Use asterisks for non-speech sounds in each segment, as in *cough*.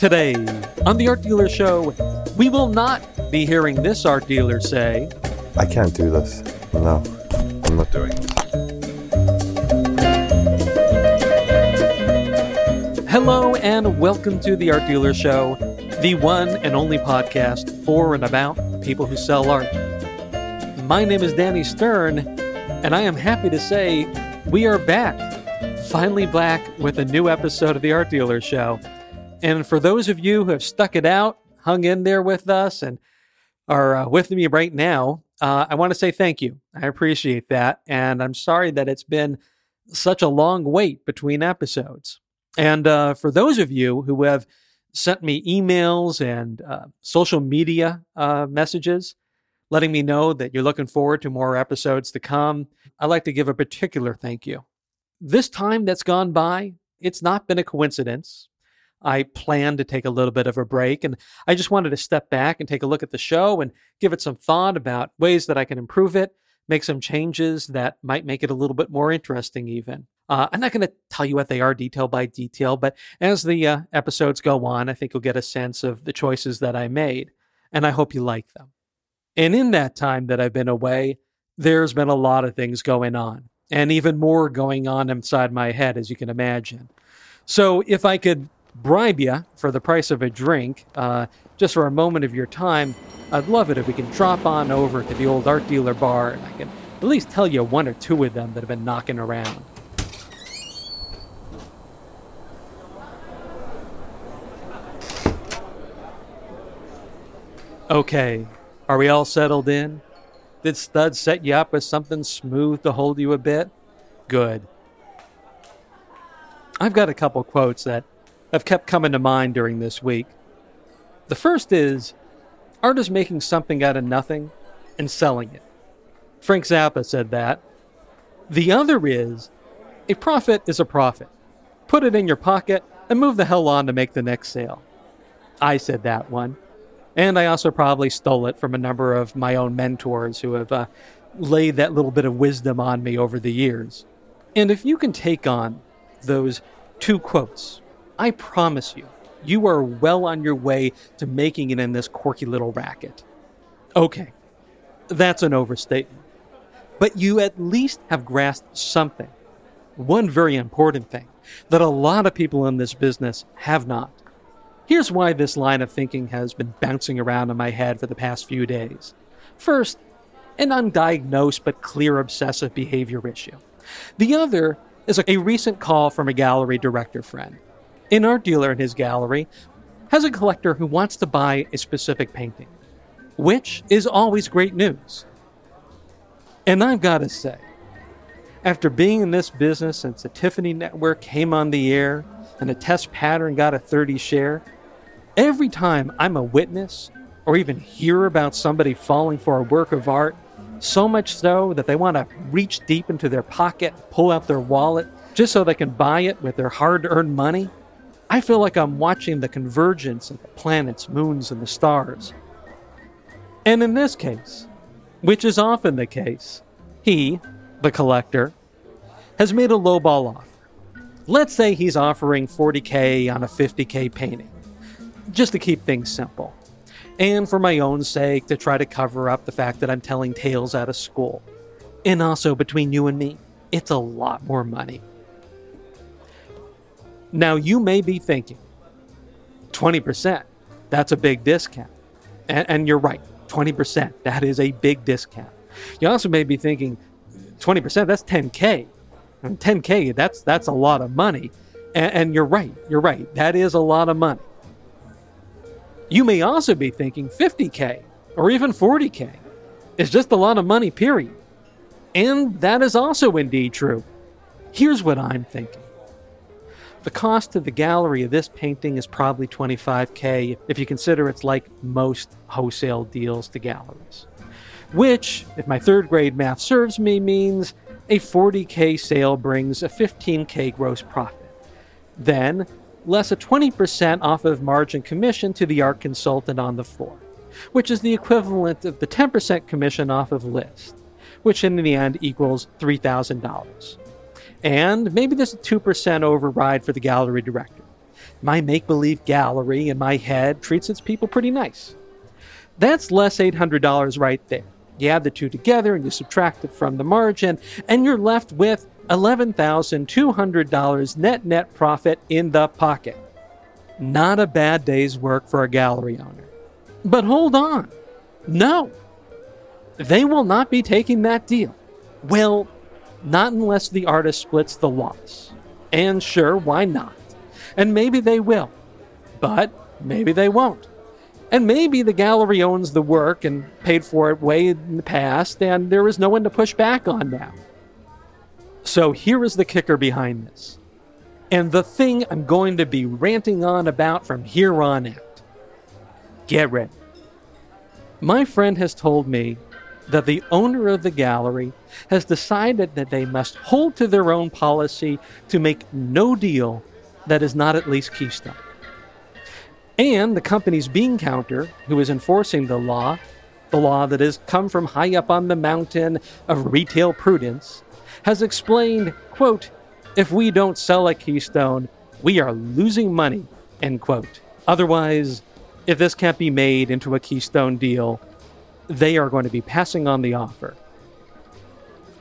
Today, on the Art Dealer Show, we will not be hearing this art dealer say, I can't do this. No, I'm not doing it. Hello and welcome to the Art Dealer Show, the one and only podcast for and about people who sell art. My name is Danny Stern, and I am happy to say we are back, finally back with a new episode of the Art Dealer Show. And for those of you who have stuck it out, hung in there with us, and are uh, with me right now, uh, I want to say thank you. I appreciate that. And I'm sorry that it's been such a long wait between episodes. And uh, for those of you who have sent me emails and uh, social media uh, messages letting me know that you're looking forward to more episodes to come, I'd like to give a particular thank you. This time that's gone by, it's not been a coincidence. I planned to take a little bit of a break and I just wanted to step back and take a look at the show and give it some thought about ways that I can improve it, make some changes that might make it a little bit more interesting, even. Uh, I'm not going to tell you what they are detail by detail, but as the uh, episodes go on, I think you'll get a sense of the choices that I made, and I hope you like them. And in that time that I've been away, there's been a lot of things going on, and even more going on inside my head, as you can imagine. So if I could bribe you for the price of a drink, uh, just for a moment of your time, I'd love it if we can drop on over to the old art dealer bar and I can at least tell you one or two of them that have been knocking around. Okay, are we all settled in? Did Stud set you up with something smooth to hold you a bit? Good. I've got a couple quotes that have kept coming to mind during this week. The first is art is making something out of nothing and selling it. Frank Zappa said that. The other is a profit is a profit. Put it in your pocket and move the hell on to make the next sale. I said that one. And I also probably stole it from a number of my own mentors who have uh, laid that little bit of wisdom on me over the years. And if you can take on those two quotes, I promise you, you are well on your way to making it in this quirky little racket. Okay, that's an overstatement. But you at least have grasped something. One very important thing that a lot of people in this business have not. Here's why this line of thinking has been bouncing around in my head for the past few days. First, an undiagnosed but clear obsessive behavior issue. The other is a recent call from a gallery director friend an art dealer in his gallery has a collector who wants to buy a specific painting, which is always great news. And I've got to say, after being in this business since the Tiffany Network came on the air and the test pattern got a 30 share, every time I'm a witness or even hear about somebody falling for a work of art, so much so that they want to reach deep into their pocket, pull out their wallet, just so they can buy it with their hard earned money, I feel like I'm watching the convergence of the planets, moons, and the stars. And in this case, which is often the case, he, the collector, has made a lowball offer. Let's say he's offering 40k on a 50k painting, just to keep things simple. And for my own sake, to try to cover up the fact that I'm telling tales out of school. And also, between you and me, it's a lot more money. Now, you may be thinking 20%, that's a big discount. And, and, you're right, 20%, that is a big discount. You also may be thinking 20%, that's 10K. And 10K, that's, that's a lot of money. And, and you're right, you're right, that is a lot of money. You may also be thinking 50K or even 40K. It's just a lot of money, period. And that is also indeed true. Here's what I'm thinking the cost of the gallery of this painting is probably 25k if you consider it's like most wholesale deals to galleries. Which, if my third grade math serves me, means a 40k sale brings a 15k gross profit. Then, less a 20% off of margin commission to the art consultant on the floor, which is the equivalent of the 10% commission off of list, which in the end equals $3,000. And maybe there's a 2% override for the gallery director. My make believe gallery in my head treats its people pretty nice. That's less $800 right there. You add the two together and you subtract it from the margin, and you're left with $11,200 net net profit in the pocket. Not a bad day's work for a gallery owner. But hold on. No. They will not be taking that deal. Well, not unless the artist splits the loss. And sure, why not? And maybe they will. But maybe they won't. And maybe the gallery owns the work and paid for it way in the past, and there is no one to push back on now. So here is the kicker behind this. And the thing I'm going to be ranting on about from here on out. Get ready. My friend has told me that the owner of the gallery has decided that they must hold to their own policy to make no deal that is not at least Keystone. And the company's bean counter, who is enforcing the law, the law that has come from high up on the mountain of retail prudence, has explained, quote, if we don't sell a Keystone, we are losing money, end quote. Otherwise, if this can't be made into a Keystone deal, they are going to be passing on the offer.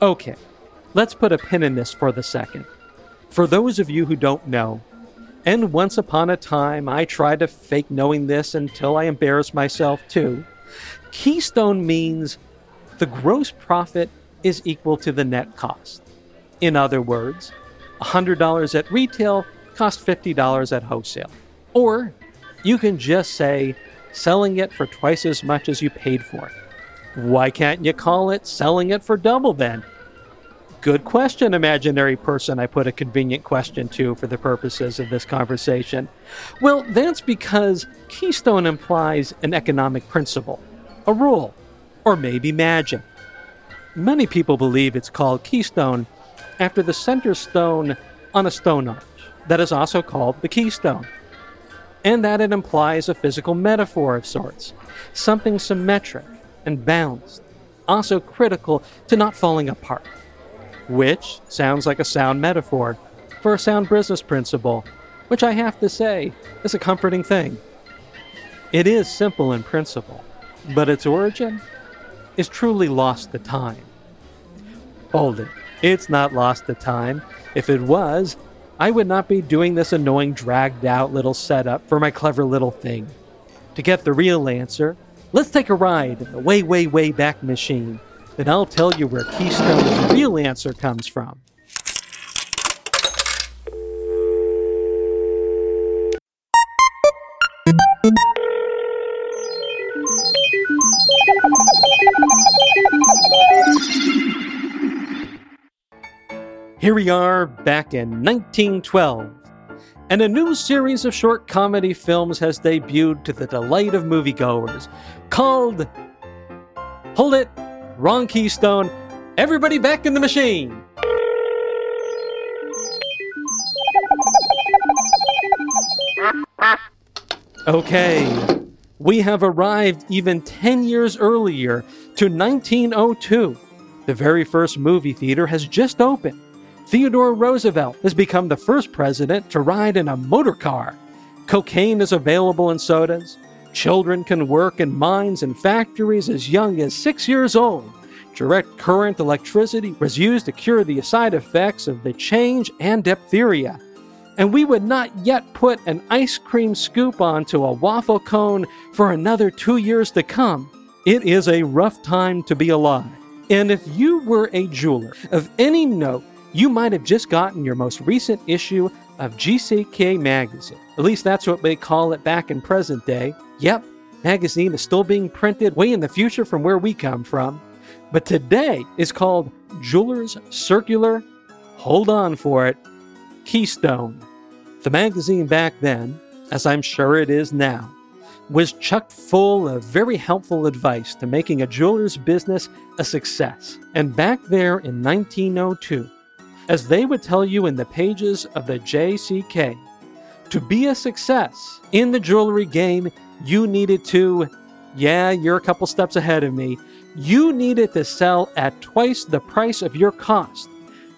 Okay, let's put a pin in this for the second. For those of you who don't know, and once upon a time I tried to fake knowing this until I embarrassed myself too, Keystone means the gross profit is equal to the net cost. In other words, $100 at retail costs $50 at wholesale. Or you can just say selling it for twice as much as you paid for it. Why can't you call it selling it for double then? Good question, imaginary person. I put a convenient question to for the purposes of this conversation. Well, that's because Keystone implies an economic principle, a rule, or maybe magic. Many people believe it's called Keystone after the center stone on a stone arch that is also called the keystone, and that it implies a physical metaphor of sorts, something symmetric and balanced, also critical to not falling apart, which sounds like a sound metaphor for a sound business principle, which I have to say is a comforting thing. It is simple in principle, but its origin is truly lost to time. Hold it. It's not lost to time. If it was, I would not be doing this annoying, dragged out little setup for my clever little thing. To get the real answer, let's take a ride in the way, way, way back machine. Then I'll tell you where Keystone's real answer comes from. Here we are back in 1912, and a new series of short comedy films has debuted to the delight of moviegoers called Hold It, Wrong Keystone, Everybody Back in the Machine. Okay, we have arrived even 10 years earlier to 1902. The very first movie theater has just opened. Theodore Roosevelt has become the first president to ride in a motor car. Cocaine is available in sodas. Children can work in mines and factories as young as six years old. Direct current electricity was used to cure the side effects of the change and diphtheria. And we would not yet put an ice cream scoop onto a waffle cone for another two years to come. It is a rough time to be alive. And if you were a jeweler of any note, you might have just gotten your most recent issue of JCK Magazine. At least that's what they call it back in present day. Yep, magazine is still being printed way in the future from where we come from. But today is called Jewelers Circular, hold on for it, Keystone. The magazine back then, as I'm sure it is now, was chucked full of very helpful advice to making a jeweler's business a success. And back there in 1902, as they would tell you in the pages of the JCK, to be a success in the jewelry game, you needed to, yeah, you're a couple steps ahead of me, you needed to sell at twice the price of your cost,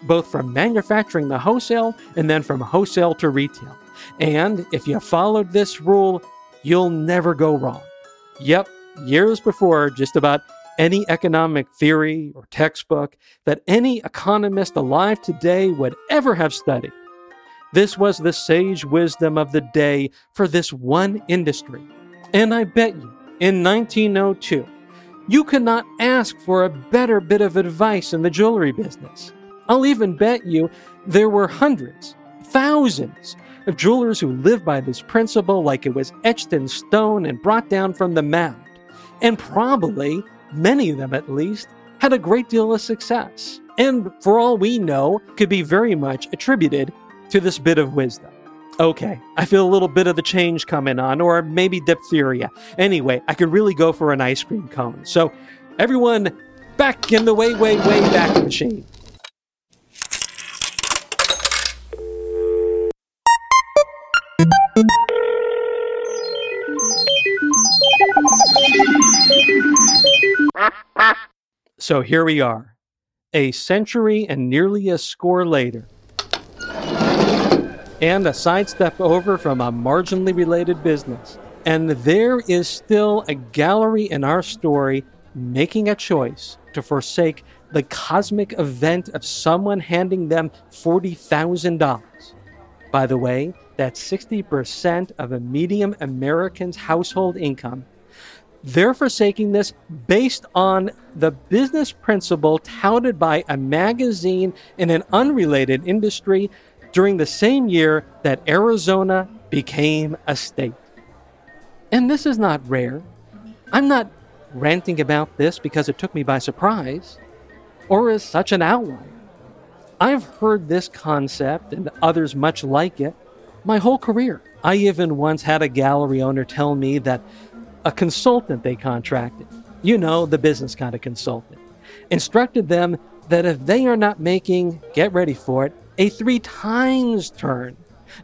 both from manufacturing the wholesale and then from wholesale to retail. And if you followed this rule, you'll never go wrong. Yep, years before just about any economic theory or textbook that any economist alive today would ever have studied. This was the sage wisdom of the day for this one industry. And I bet you, in 1902, you could not ask for a better bit of advice in the jewelry business. I'll even bet you there were hundreds, thousands of jewelers who lived by this principle like it was etched in stone and brought down from the mound. And probably, many of them at least, had a great deal of success. And for all we know, could be very much attributed to this bit of wisdom. Okay, I feel a little bit of the change coming on, or maybe diphtheria. Anyway, I could really go for an ice cream cone. So, everyone, back in the way, way, way back machine. So here we are, a century and nearly a score later. And a sidestep over from a marginally related business. And there is still a gallery in our story making a choice to forsake the cosmic event of someone handing them $40,000. By the way, that's 60% of a medium American's household income they're forsaking this based on the business principle touted by a magazine in an unrelated industry during the same year that Arizona became a state. And this is not rare. I'm not ranting about this because it took me by surprise or as such an outlier. I've heard this concept and others much like it my whole career. I even once had a gallery owner tell me that a consultant they contracted, you know, the business kind of consultant, instructed them that if they are not making, get ready for it, a three times turn,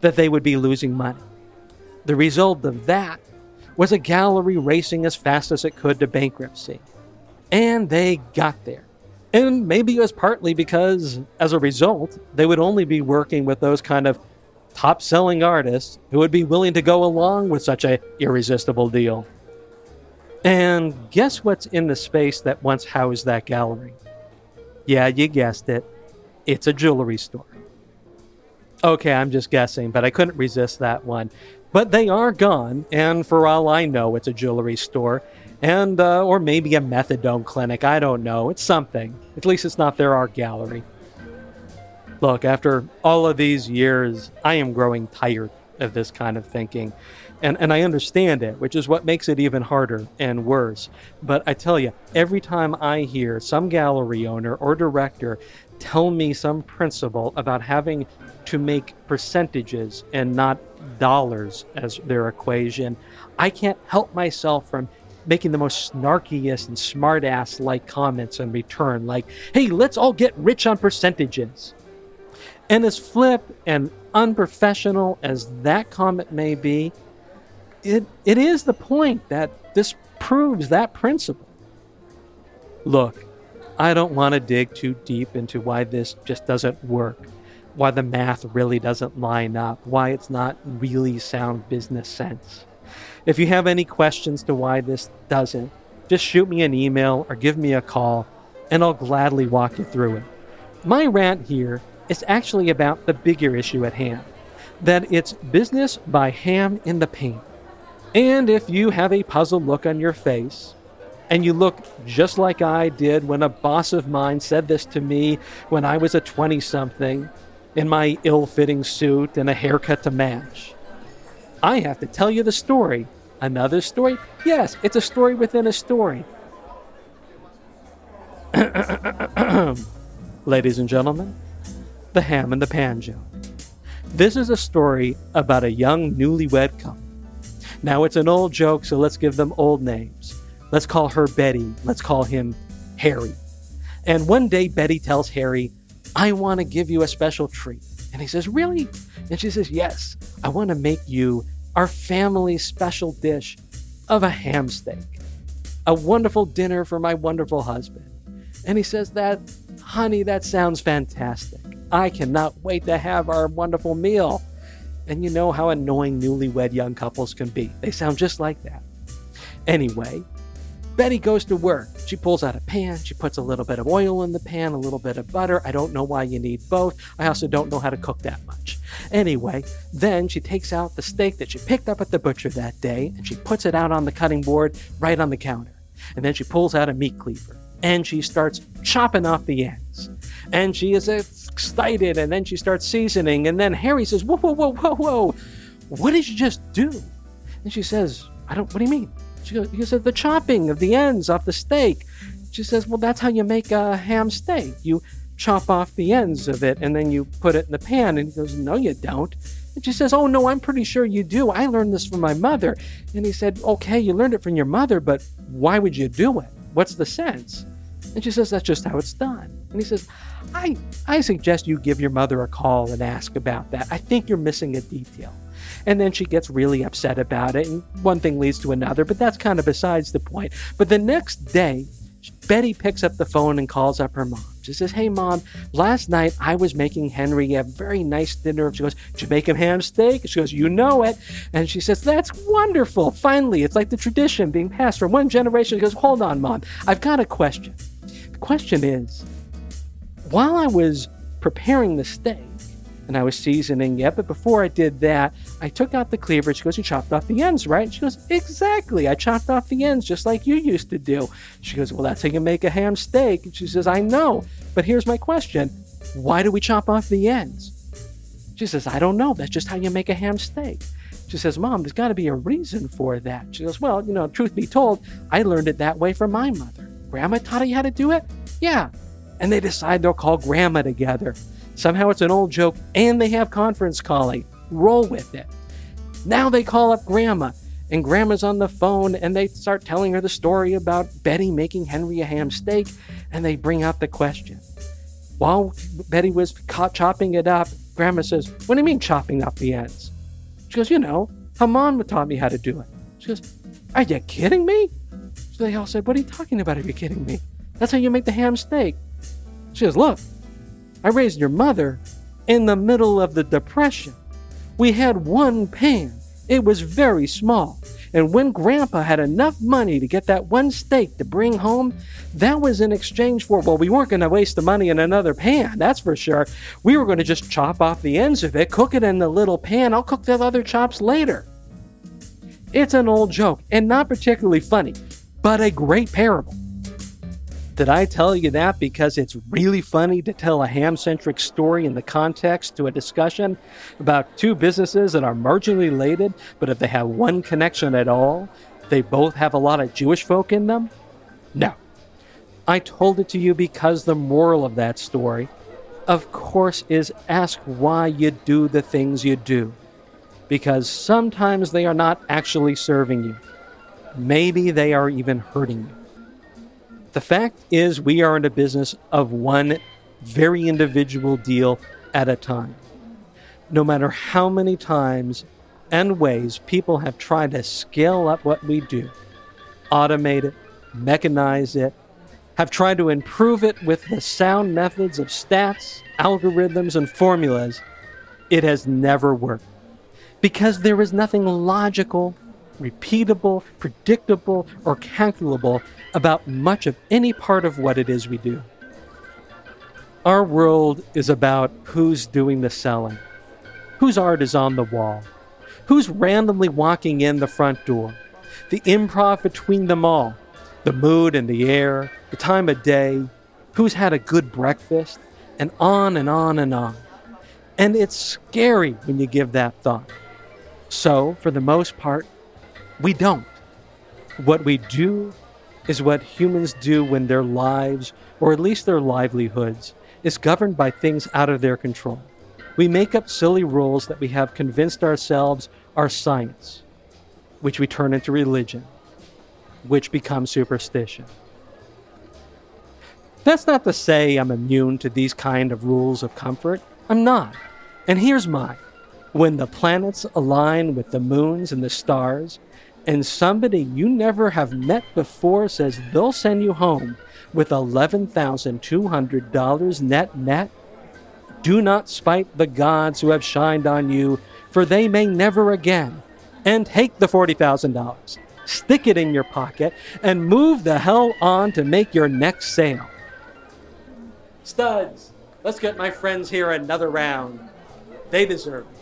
that they would be losing money. The result of that was a gallery racing as fast as it could to bankruptcy. And they got there. And maybe it was partly because, as a result, they would only be working with those kind of top selling artists who would be willing to go along with such a irresistible deal. And guess what's in the space that once housed that gallery? Yeah, you guessed it. It's a jewelry store. Okay, I'm just guessing, but I couldn't resist that one. But they are gone, and for all I know, it's a jewelry store, and uh, or maybe a methadone clinic. I don't know. It's something. At least it's not their art gallery. Look, after all of these years, I am growing tired of this kind of thinking. And, and I understand it, which is what makes it even harder and worse. But I tell you, every time I hear some gallery owner or director tell me some principle about having to make percentages and not dollars as their equation, I can't help myself from making the most snarkiest and smartass like comments in return, like, hey, let's all get rich on percentages. And as flip and unprofessional as that comment may be, it, it is the point that this proves that principle. Look, I don't want to dig too deep into why this just doesn't work, why the math really doesn't line up, why it's not really sound business sense. If you have any questions to why this doesn't, just shoot me an email or give me a call, and I'll gladly walk you through it. My rant here is actually about the bigger issue at hand that it's business by ham in the paint. And if you have a puzzled look on your face, and you look just like I did when a boss of mine said this to me when I was a 20 something in my ill fitting suit and a haircut to match. I have to tell you the story. Another story? Yes, it's a story within a story. *clears throat* Ladies and gentlemen, the ham and the banjo. This is a story about a young newlywed couple now, it's an old joke, so let's give them old names. Let's call her Betty. Let's call him Harry. And one day, Betty tells Harry, I want to give you a special treat. And he says, Really? And she says, Yes, I want to make you our family's special dish of a ham steak, a wonderful dinner for my wonderful husband. And he says, That, honey, that sounds fantastic. I cannot wait to have our wonderful meal. And you know how annoying newlywed young couples can be. They sound just like that. Anyway, Betty goes to work. She pulls out a pan. She puts a little bit of oil in the pan, a little bit of butter. I don't know why you need both. I also don't know how to cook that much. Anyway, then she takes out the steak that she picked up at the butcher that day and she puts it out on the cutting board right on the counter. And then she pulls out a meat cleaver and she starts chopping off the ends. And she is excited and then she starts seasoning. And then Harry says, Whoa, whoa, whoa, whoa, whoa. What did you just do? And she says, I don't, what do you mean? She goes, he said, the chopping of the ends off the steak. She says, well, that's how you make a ham steak. You chop off the ends of it and then you put it in the pan. And he goes, no, you don't. And she says, oh, no, I'm pretty sure you do. I learned this from my mother. And he said, okay, you learned it from your mother, but why would you do it? What's the sense? And she says, that's just how it's done. And he says, I, I suggest you give your mother a call and ask about that. I think you're missing a detail. And then she gets really upset about it, and one thing leads to another, but that's kind of besides the point. But the next day, Betty picks up the phone and calls up her mom. She says, Hey, mom, last night I was making Henry a very nice dinner. She goes, Did you make him ham steak? She goes, You know it. And she says, That's wonderful. Finally, it's like the tradition being passed from one generation. She goes, Hold on, mom. I've got a question. The question is, while I was preparing the steak, and I was seasoning it. But before I did that, I took out the cleaver. She goes, You chopped off the ends, right? She goes, Exactly. I chopped off the ends just like you used to do. She goes, Well, that's how you make a ham steak. And she says, I know. But here's my question Why do we chop off the ends? She says, I don't know. That's just how you make a ham steak. She says, Mom, there's got to be a reason for that. She goes, Well, you know, truth be told, I learned it that way from my mother. Grandma taught you how to do it? Yeah. And they decide they'll call Grandma together. Somehow it's an old joke and they have conference calling. Roll with it. Now they call up Grandma, and Grandma's on the phone and they start telling her the story about Betty making Henry a ham steak, and they bring out the question. While Betty was chopping it up, Grandma says, What do you mean chopping up the ends? She goes, You know, how Mom taught me how to do it. She goes, Are you kidding me? They all said, What are you talking about? Are you kidding me? That's how you make the ham steak. She goes, Look, I raised your mother in the middle of the Depression. We had one pan. It was very small. And when Grandpa had enough money to get that one steak to bring home, that was in exchange for, well, we weren't going to waste the money in another pan, that's for sure. We were going to just chop off the ends of it, cook it in the little pan. I'll cook the other chops later. It's an old joke and not particularly funny, but a great parable. Did I tell you that because it's really funny to tell a ham centric story in the context to a discussion about two businesses that are marginally related, but if they have one connection at all, they both have a lot of Jewish folk in them? No. I told it to you because the moral of that story, of course, is ask why you do the things you do. Because sometimes they are not actually serving you. Maybe they are even hurting you. The fact is, we are in a business of one very individual deal at a time. No matter how many times and ways people have tried to scale up what we do, automate it, mechanize it, have tried to improve it with the sound methods of stats, algorithms, and formulas, it has never worked. Because there is nothing logical repeatable, predictable, or calculable about much of any part of what it is we do. Our world is about who's doing the selling, whose art is on the wall, who's randomly walking in the front door, the improv between them all, the mood and the air, the time of day, who's had a good breakfast, and on and on and on. And it's scary when you give that thought. So, for the most part, we don't. What we do is what humans do when their lives, or at least their livelihoods, is governed by things out of their control. We make up silly rules that we have convinced ourselves are science, which we turn into religion, which becomes superstition. That's not to say I'm immune to these kind of rules of comfort. I'm not. And here's mine. When the planets align with the moons and the stars, and somebody you never have met before says they'll send you home with $11,200 net net, do not spite the gods who have shined on you, for they may never again. And take the $40,000, stick it in your pocket, and move the hell on to make your next sale. Studs, let's get my friends here another round. They deserve it.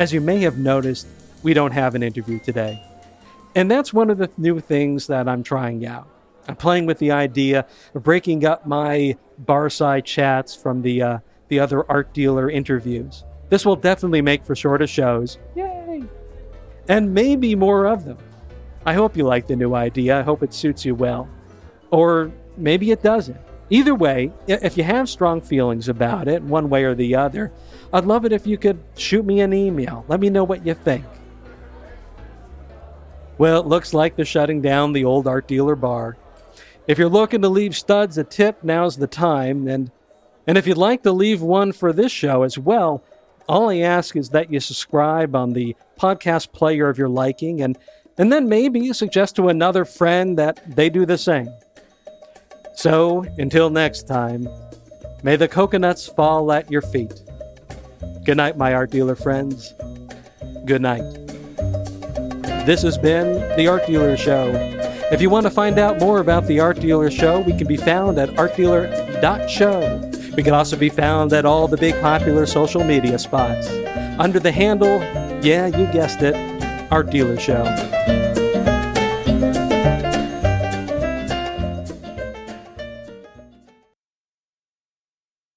As you may have noticed, we don't have an interview today. And that's one of the new things that I'm trying out. I'm playing with the idea of breaking up my barside chats from the, uh, the other art dealer interviews. This will definitely make for shorter shows. Yay! And maybe more of them. I hope you like the new idea. I hope it suits you well. Or maybe it doesn't. Either way, if you have strong feelings about it, one way or the other, I'd love it if you could shoot me an email. Let me know what you think. Well, it looks like they're shutting down the old art dealer bar. If you're looking to leave studs a tip, now's the time. And, and if you'd like to leave one for this show as well, all I ask is that you subscribe on the podcast player of your liking and, and then maybe you suggest to another friend that they do the same. So, until next time, may the coconuts fall at your feet. Good night, my art dealer friends. Good night. This has been The Art Dealer Show. If you want to find out more about The Art Dealer Show, we can be found at artdealer.show. We can also be found at all the big popular social media spots under the handle, yeah, you guessed it, Art Dealer Show.